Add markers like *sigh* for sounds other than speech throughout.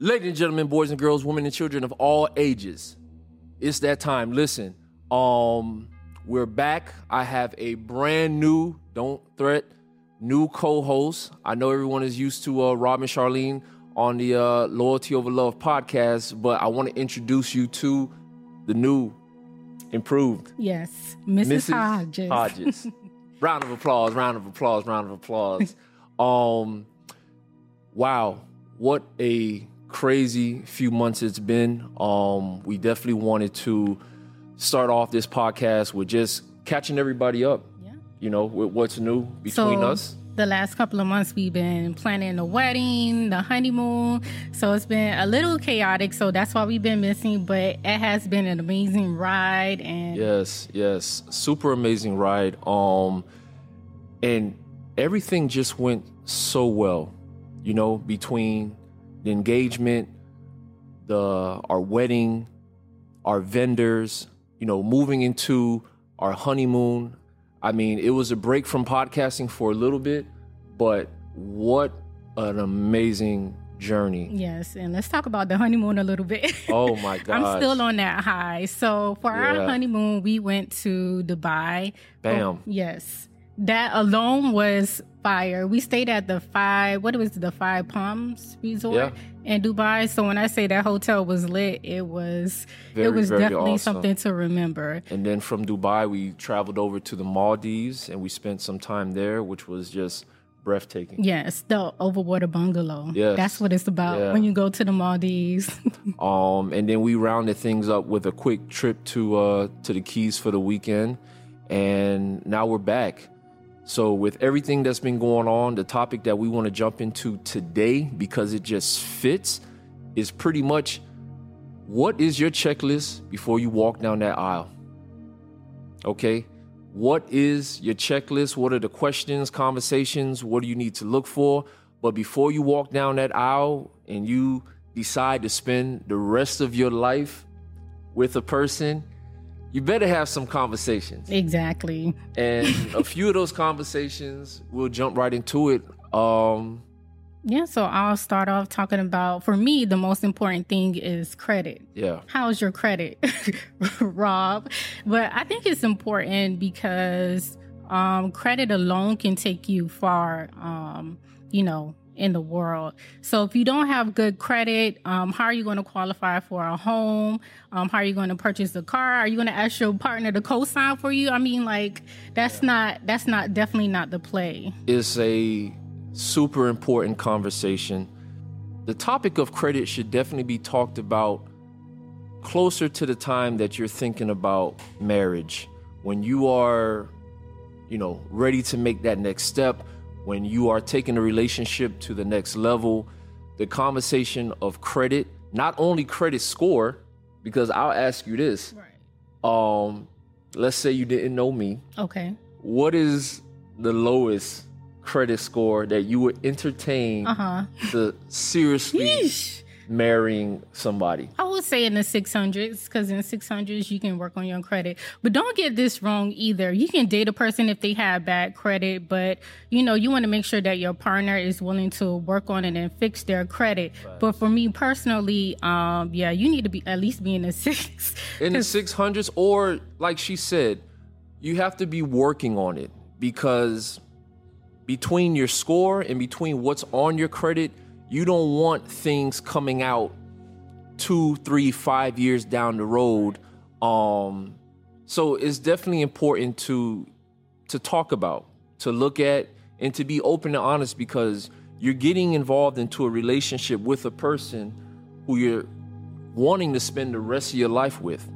Ladies and gentlemen, boys and girls, women and children of all ages, it's that time. Listen, um, we're back. I have a brand new, don't threat, new co-host. I know everyone is used to uh, Rob and Charlene on the uh, Loyalty Ova Love podcast, but I want to introduce you to the new, improved Yes, Mrs. Hodges. Hodges. *laughs* round of applause, round of applause, round of applause. *laughs* um, wow, what a crazy few months it's been. Um, we definitely wanted to start off this podcast with just catching everybody up. Yeah. You know, with what's new between So us. the last couple of months we've been planning the wedding, the honeymoon. So it's been a little chaotic. So that's why we've been missing. But it has been an amazing ride, and Yes, yes, super amazing ride. Um, and everything just went so well. You know, between the engagement, the our wedding, our vendors. You know, moving into our honeymoon. I mean, it was a break from podcasting for a little bit, but what an amazing journey. yes. And let's talk about the honeymoon a little bit. *laughs* Oh my god. I'm still on that high. So for our honeymoon, we went to Dubai. Bam. Oh, yes. That alone was fire. We stayed at the five, what was the Five Palms Resort Yeah. in Dubai. So when I say that hotel was lit, it was Very, it was definitely awesome. something to remember. And then from Dubai, we traveled over to the Maldives and we spent some time there, which was just breathtaking. Yes, the overwater bungalow. Yes. That's what it's about Yeah. when you go to the Maldives. *laughs* Um, and then we rounded things up with a quick trip to uh, to the Keys for the weekend, and now we're back. So with everything that's been going on, the topic that we want to jump into today because it just fits is pretty much what is your checklist before you walk down that aisle? Okay? What is your checklist? What are the questions, conversations? What do you need to look for? But before you walk down that aisle and you decide to spend the rest of your life with a person, you better have some conversations. exactly. And a few of those conversations, we'll jump right into it. Um, Yeah, so I'll start off talking about for me the most important thing is credit. yeah. how's your credit, *laughs* Rob? But I think it's important because um, credit alone can take you far, um, you know, in the world. So if you don't have good credit, um, how are you going to qualify for a home? Um, how are you going to purchase a car? Are you going to ask your partner to co-sign for you? I mean, like that's not that's not definitely not the play. It's a super important conversation. The topic of credit should definitely be talked about closer to the time that you're thinking about marriage. When you are, you know, ready to make that next step, when you are taking a relationship to the next level, the conversation of credit, not only credit score, because I'll ask you this. Right. Um, let's say you didn't know me Okay. what is the lowest credit score that you would entertain Uh huh. to seriously marrying somebody? I would say in the 600s because in the 600s you can work on your credit. But don't get this wrong either. You can date a person if they have bad credit, but you know, you want to make sure that your partner is willing to work on it and fix their credit. But for me personally, um, yeah, you need to be at least be in the *laughs* six. In the 600s, or like she said, you have to be working on it because between your score and between what's on your credit, you don't want things coming out two, three, five years down the road. Um, so it's definitely important to to talk about, to look at, and to be open and honest because you're getting involved into a relationship with a person who you're wanting to spend the rest of your life with.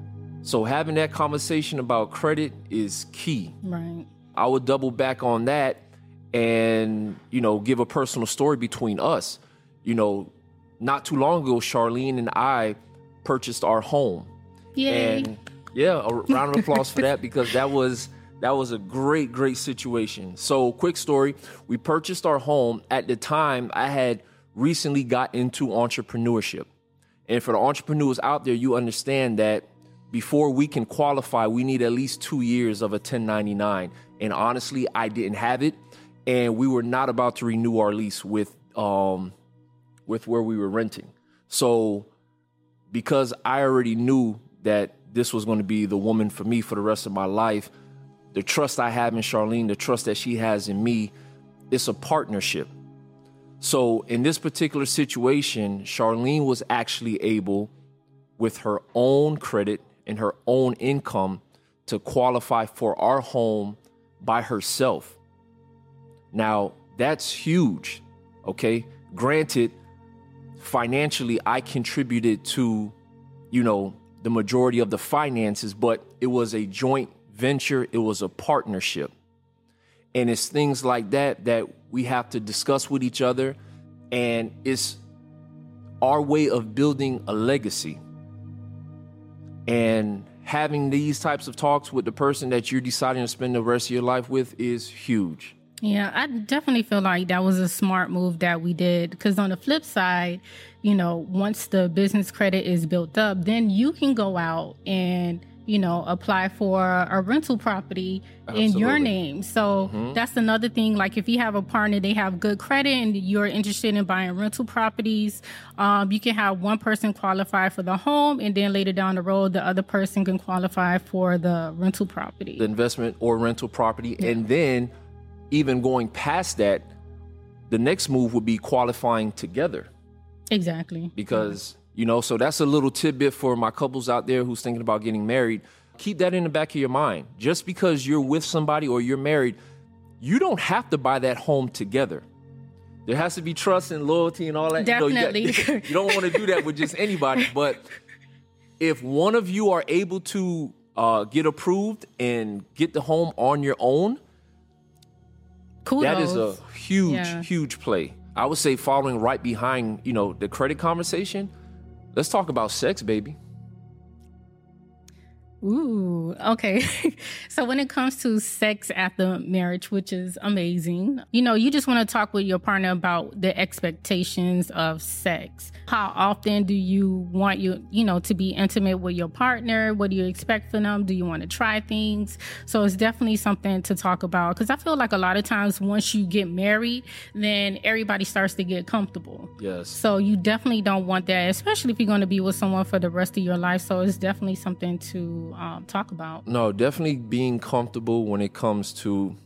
So having that conversation about credit is key. right. I would double back on that and, you know, give a personal story between us. You know, not too long ago, Charlene and I purchased our home. Yay. And yeah, a *laughs* round of applause for that because that was that was a great, great situation. So, quick story: we purchased our home at the time. I had recently got into entrepreneurship, and for the entrepreneurs out there, you understand that before we can qualify, we need at least two years of a 1099. And honestly, I didn't have it, and we were not about to renew our lease with um with where we were renting. So, because I already knew that this was going to be the woman for me for the rest of my life, the trust I have in Charlene, the trust that she has in me, it's a partnership. So, in this particular situation, Charlene was actually able, with her own credit and her own income, to qualify for our home by herself. Now, that's huge, okay? Granted, financially, I contributed to, you know, the majority of the finances, but it was a joint venture, it was a partnership. And it's things like that that we have to discuss with each other. And it's our way of building a legacy. And having these types of talks with the person that you're deciding to spend the rest of your life with is huge. Yeah, I definitely feel like that was a smart move that we did. Because on the flip side, you know, once the business credit is built up, then you can go out and you know, apply for a rental property Absolutely. in your name. So mm-hmm. that's another thing. Like if you have a partner, they have good credit and you're interested in buying rental properties, um, you can have one person qualify for the home and then later down the road, the other person can qualify for the rental property. The investment or rental property. Yeah. And then even going past that, the next move would be qualifying together. Exactly. Because you know, so that's a little tidbit for my couples out there who's thinking about getting married. Keep that in the back of your mind. Just because you're with somebody or you're married, you don't have to buy that home together. There has to be trust and loyalty and all that. Definitely. You, know, you, got, *laughs* you don't want to do that with just anybody. But if one of you are able to uh, get approved and get the home on your own, Kudos. that is a huge, yeah. huge play. I would say following right behind, you know, the credit conversation Let's talk about sex, baby. Ooh, okay. *laughs* so when it comes to sex after marriage, which is amazing, you know, you just want to talk with your partner about the expectations of sex. How often do you want you, you know, to be intimate with your partner? What do you expect from them? Do you want to try things? So it's definitely something to talk about because I feel like a lot of times once you get married, then everybody starts to get comfortable. Yes. So you definitely don't want that, especially if you're going to be with someone for the rest of your life. So it's definitely something to um, talk about. No, definitely being comfortable when it comes to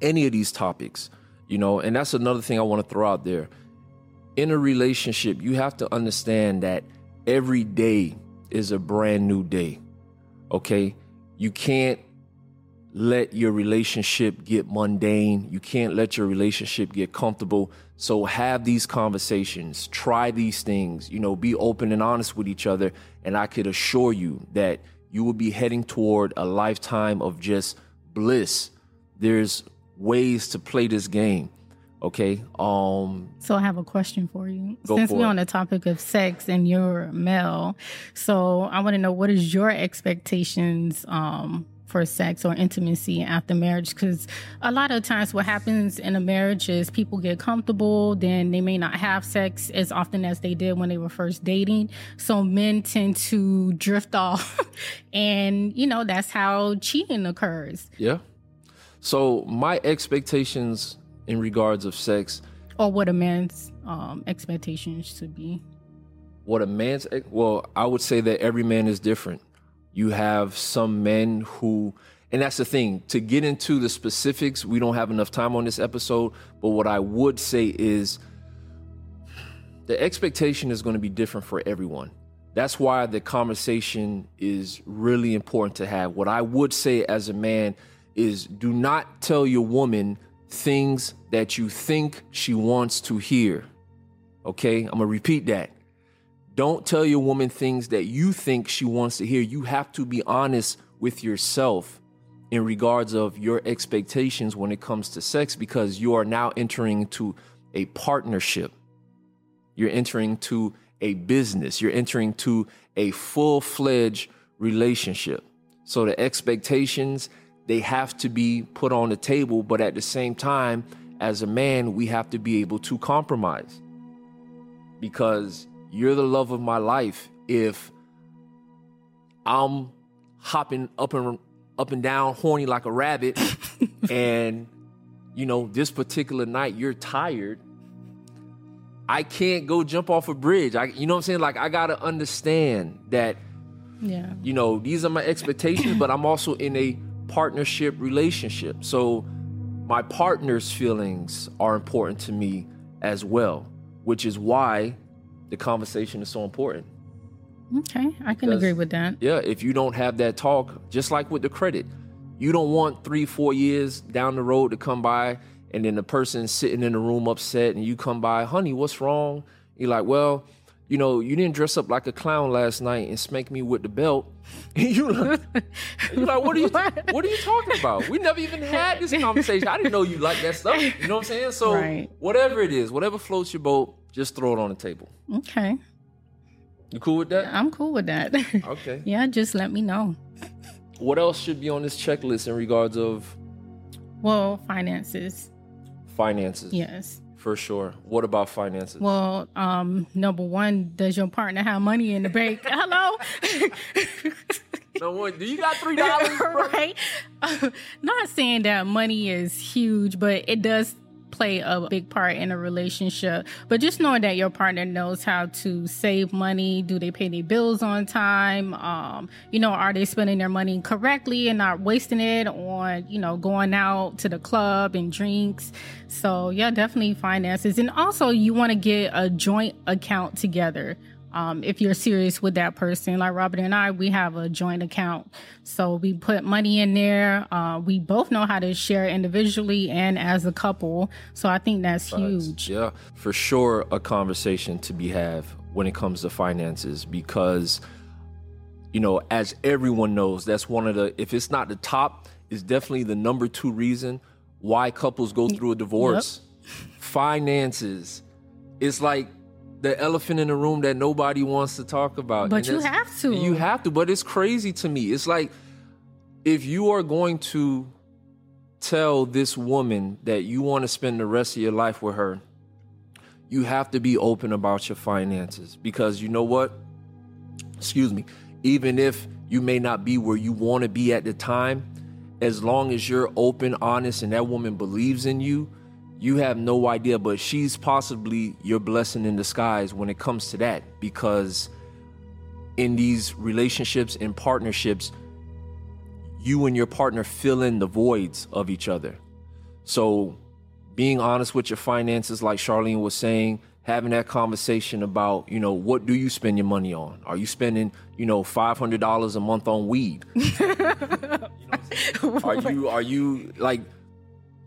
any of these topics, you know, and that's another thing I want to throw out there. In a relationship, you have to understand that every day is a brand new day. Okay? You can't let your relationship get mundane. You can't let your relationship get comfortable. So have these conversations, try these things, you know, be open and honest with each other. And I could assure you that you will be heading toward a lifetime of just bliss. There's ways to play this game. Okay. Um So I have a question for you. Since we're it. on the topic of sex and you're male, so I want to know what is your expectations um for sex or intimacy after marriage because a lot of times what happens in a marriage is people get comfortable then they may not have sex as often as they did when they were first dating. So men tend to drift *laughs* off and you know that's how cheating occurs. Yeah. So my expectations in regards of sex or what a man's um, expectations should be. What a man's well i would say that every man is different you have some men who, and that's the thing, to get into the specifics, we don't have enough time on this episode. But what I would say is the expectation is going to be different for everyone. That's why the conversation is really important to have. What I would say as a man is do not tell your woman things that you think she wants to hear. Okay? I'm to repeat that. Don't tell your woman things that you think she wants to hear. You have to be honest with yourself in regards of your expectations when it comes to sex because you are now entering into a partnership. You're entering to a business. You're entering to a full-fledged relationship. So the expectations they have to be put on the table, but at the same time as a man, we have to be able to compromise. Because you're the love of my life if I'm hopping up and up and down horny like a rabbit *laughs* and you know this particular night you're tired I can't go jump off a bridge. I, you know what I'm saying? Like I gotta understand that, Yeah. you know, these are my expectations, but I'm also in a partnership relationship. So my partner's feelings are important to me as well, which is why the conversation is so important. Okay. I can agree with that. Yeah, if you don't have that talk, just like with the credit, you don't want three, four years down the road to come by and then the person sitting in the room upset and you come by, honey, what's wrong? You're like, well, you know, you didn't dress up like a clown last night and spank me with the belt. *laughs* You like, *laughs* you like, what are you, what are you talking about? We never even had this *laughs* conversation. I didn't know you like that stuff. You know what I'm saying? So Right. whatever it is, whatever floats your boat, just throw it on the table. Okay. You cool with that? I'm cool with that. *laughs* Okay. yeah, just let me know. What else should be on this checklist in regards of Well, finances. finances? Yes. For sure. What about finances? Well, um, number one, does your partner have money in the bank? *laughs* Hello? *laughs* no one. Do you got three dollars? right? not saying that money is huge, but it does play a big part in a relationship. But just knowing that your partner knows how to save money, do they pay their bills on time? Um, you know, are they spending their money correctly and not wasting it on, you know, going out to the club and drinks? So yeah, definitely finances. And also you want to get a joint account together um, if you're serious with that person. Like Robert and I, we have a joint account. So we put money in there. Uh, we both know how to share individually and as a couple. So I think that's huge. Yeah, for sure, a conversation to be have when it comes to finances because, you know, as everyone knows, that's one of the. If it's not the top, it's definitely the number two reason why couples go through a divorce. Finances. It's like the elephant in the room that nobody wants to talk about. But And you have to. You have to, but it's crazy to me. It's like if you are going to tell this woman that you want to spend the rest of your life with her, you have to be open about your finances because you know what? Excuse me. Even if you may not be where you want to be at the time, as long as you're open, honest, and that woman believes in you, you have no idea. But she's possibly your blessing in disguise when it comes to that because in these relationships and partnerships, you and your partner fill in the voids of each other. So, being honest with your finances, like Charlene was saying, having that conversation about, you know, what do you spend your money on? Are you spending, you know, five hundred dollars a month on weed? *laughs* are you are you like?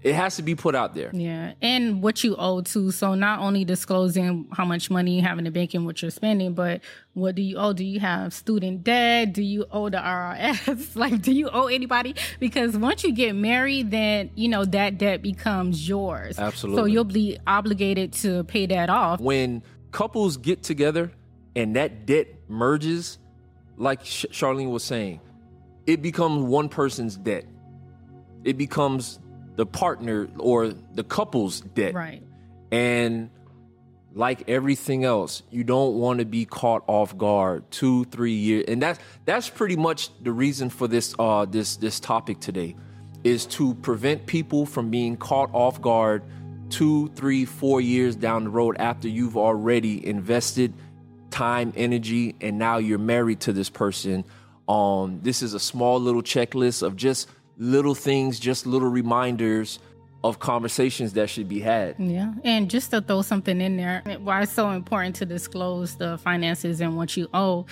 It has to be put out there. Yeah, and what you owe too. So not only disclosing how much money you have in the bank and what you're spending, but what do you owe? Do you have student debt? Do you owe the IRS? *laughs* like, do you owe anybody? Because once you get married, then you know that debt becomes yours. Absolutely. So you'll be obligated to pay that off. when couples get together and that debt merges, like Sh- Charlene was saying, it becomes one person's debt. It becomes the partner or the couple's debt. Right. And like everything else, you don't want to be caught off guard two, three years. And that's that's pretty much the reason for this uh this this topic today is to prevent people from being caught off guard two, three, four years down the road after you've already invested time, energy, and now you're married to this person. Um, this is a small little checklist of just little things, just little reminders of conversations that should be had. Yeah. And just to throw something in there, why it's so important to disclose the finances and what you owe.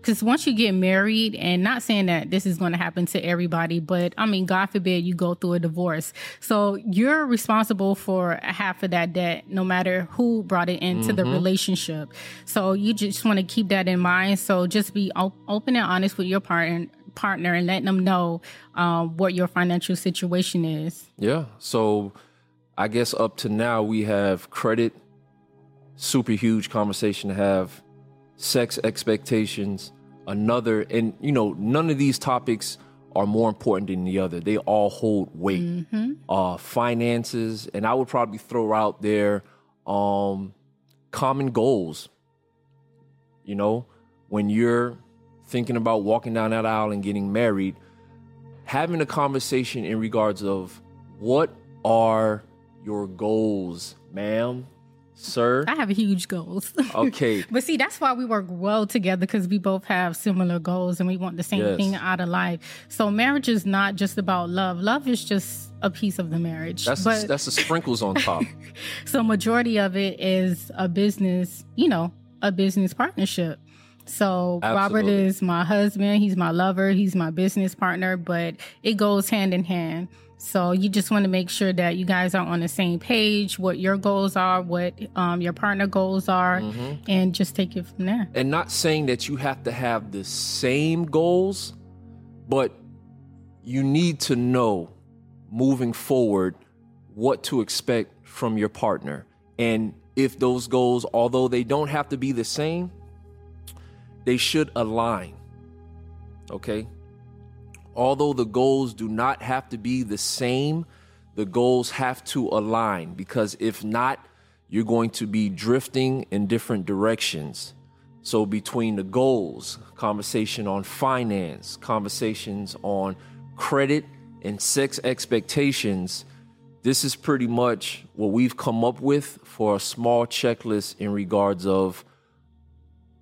Because once you get married, and not saying that this is going to happen to everybody, but I mean, God forbid you go through a divorce. So you're responsible for half of that debt, no matter who brought it into the mm-hmm. relationship. So you just want to keep that in mind. So just be op- open and honest with your partner partner and letting them know um, what your financial situation is. Yeah. So I guess up to now we have credit, super huge conversation to have, sex expectations, another, and you know, none of these topics are more important than the other. They all hold weight. Uh, finances, and I would probably throw out there um, common goals. You know, when you're thinking about walking down that aisle and getting married, having a conversation in regards of what are your goals, ma'am, sir. I have huge goals. *laughs* Okay. but see, that's why we work well together because we both have similar goals and we want the same Yes. thing out of life. So marriage is not just about love. Love is just a piece of the marriage. That's but that's the sprinkles on top. *laughs* so majority of it is a business, you know, a business partnership. So Robert is my husband, he's my lover, he's my business partner, but it goes hand in hand. So you just want to make sure that you guys are on the same page, what your goals are, what um, your partner goals are, Mhm. and just take it from there. And not saying that you have to have the same goals, but you need to know moving forward what to expect from your partner. And if those goals, although they don't have to be the same, they should align. Okay? Although the goals do not have to be the same, the goals have to align because if not, you're going to be drifting in different directions. So, between the goals, conversation on finance, conversations on credit, and sex expectations, this is pretty much what we've come up with for a small checklist in regards of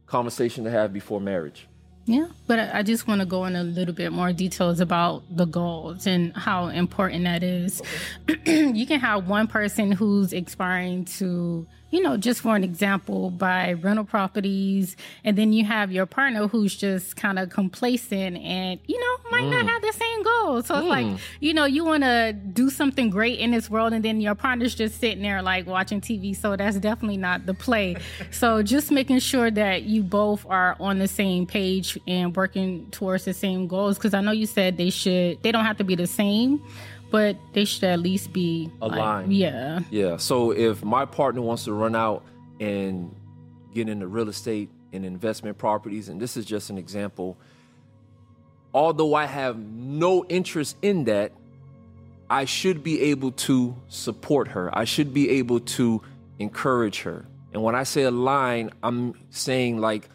conversation to have before marriage. Yeah, but I just want to go in a little bit more details about the goals and how important that is. *clears throat* you can have one person who's aspiring to, you know, just for an example, buy rental properties, and then you have your partner who's just kind of complacent and, you know, might not mm. have the same goals. So it's like, mm. you know, you want to do something great in this world, and then your partner's just sitting there like watching TV. So that's definitely not the play. *laughs* so just making sure that you both are on the same page and working towards the same goals. Because I know you said they should, they don't have to be the same, but they should at least be like, Aligned. yeah. Yeah. So if my partner wants to run out and get into real estate and investment properties, and this is just an example, although I have no interest in that, I should be able to support her. I should be able to encourage her. And when I say align, I'm saying like,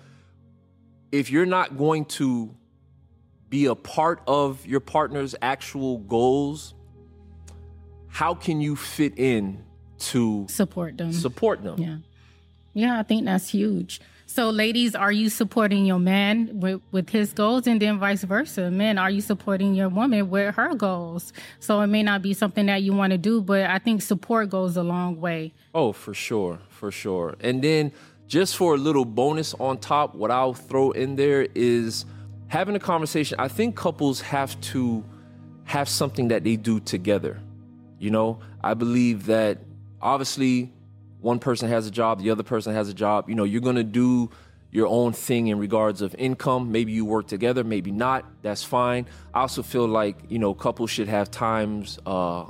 if you're not going to be a part of your partner's actual goals, how can you fit in to Support them. support them? Yeah. Yeah, I think that's huge. So, ladies, are you supporting your man with, with his goals? And then vice versa. Men, are you supporting your woman with her goals? So, it may not be something that you want to do, but I think support goes a long way. Oh, for sure, for sure. And then just for a little bonus on top, what I'll throw in there is having a conversation. I think couples have to have something that they do together. You know, I believe that obviously one person has a job, the other person has a job. You know, you're going to do your own thing in regards of income. Maybe you work together, maybe not. That's fine. I also feel like, you know, couples should have times uh,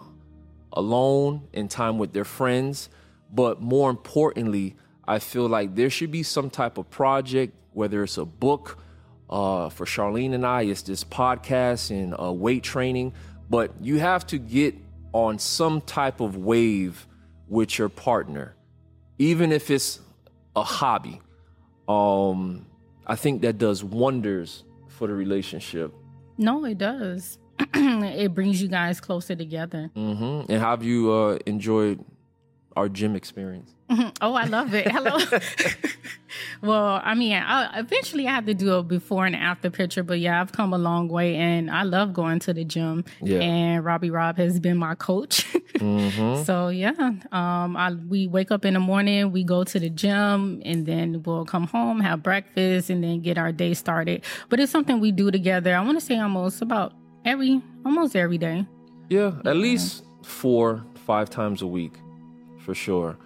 alone and time with their friends. But more importantly, I feel like there should be some type of project, whether it's a book. Uh, for Charlene and I, it's this podcast and uh, weight training. But you have to get on some type of wave with your partner, even if it's a hobby. Um, I think that does wonders for the relationship. No, it does. *clears throat* it brings you guys closer together. hmm And have you uh, enjoyed our gym experience? Oh, I love it. Hello. *laughs* well, I mean, I, eventually I have to do a before and after picture, but yeah, I've come a long way and I love going to the gym. Yeah. And Robbie Rob has been my coach. Mm-hmm. *laughs* So yeah, um, I we wake up in the morning, we go to the gym, and then we'll come home, have breakfast, and then get our day started. But it's something we do together. I want to say almost about every, almost every day. Yeah, at least four, five times a week, for sure.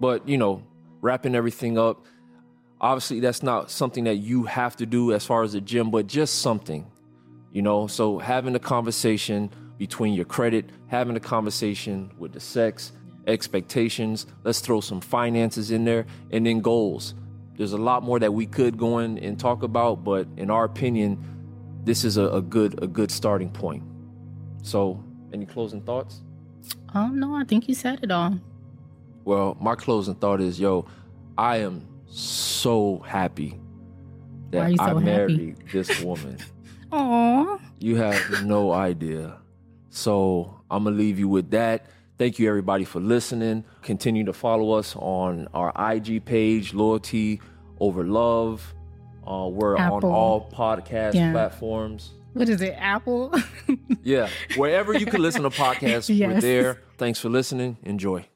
But you know, wrapping everything up. Obviously, that's not something that you have to do as far as the gym, but just something, you know. So having a conversation between your credit, having a conversation with the sex, expectations. Let's throw some finances in there, and then goals. There's a lot more that we could go in and talk about, but in our opinion, this is a, a good a good starting point. So, any closing thoughts? Oh no, I think you said it all. Well, my closing thought is, yo, I am so happy that so I happy? married this *laughs* woman. Aw. You have no idea. So I'm gonna leave you with that. Thank you, everybody, for listening. Continue to follow us on our IG page, Loyalty Ova Love. Uh, we're Apple. on all podcast Yeah. platforms. What is it? Apple? Yeah, wherever you can listen to *laughs* podcasts, we're there. Thanks for listening. Enjoy.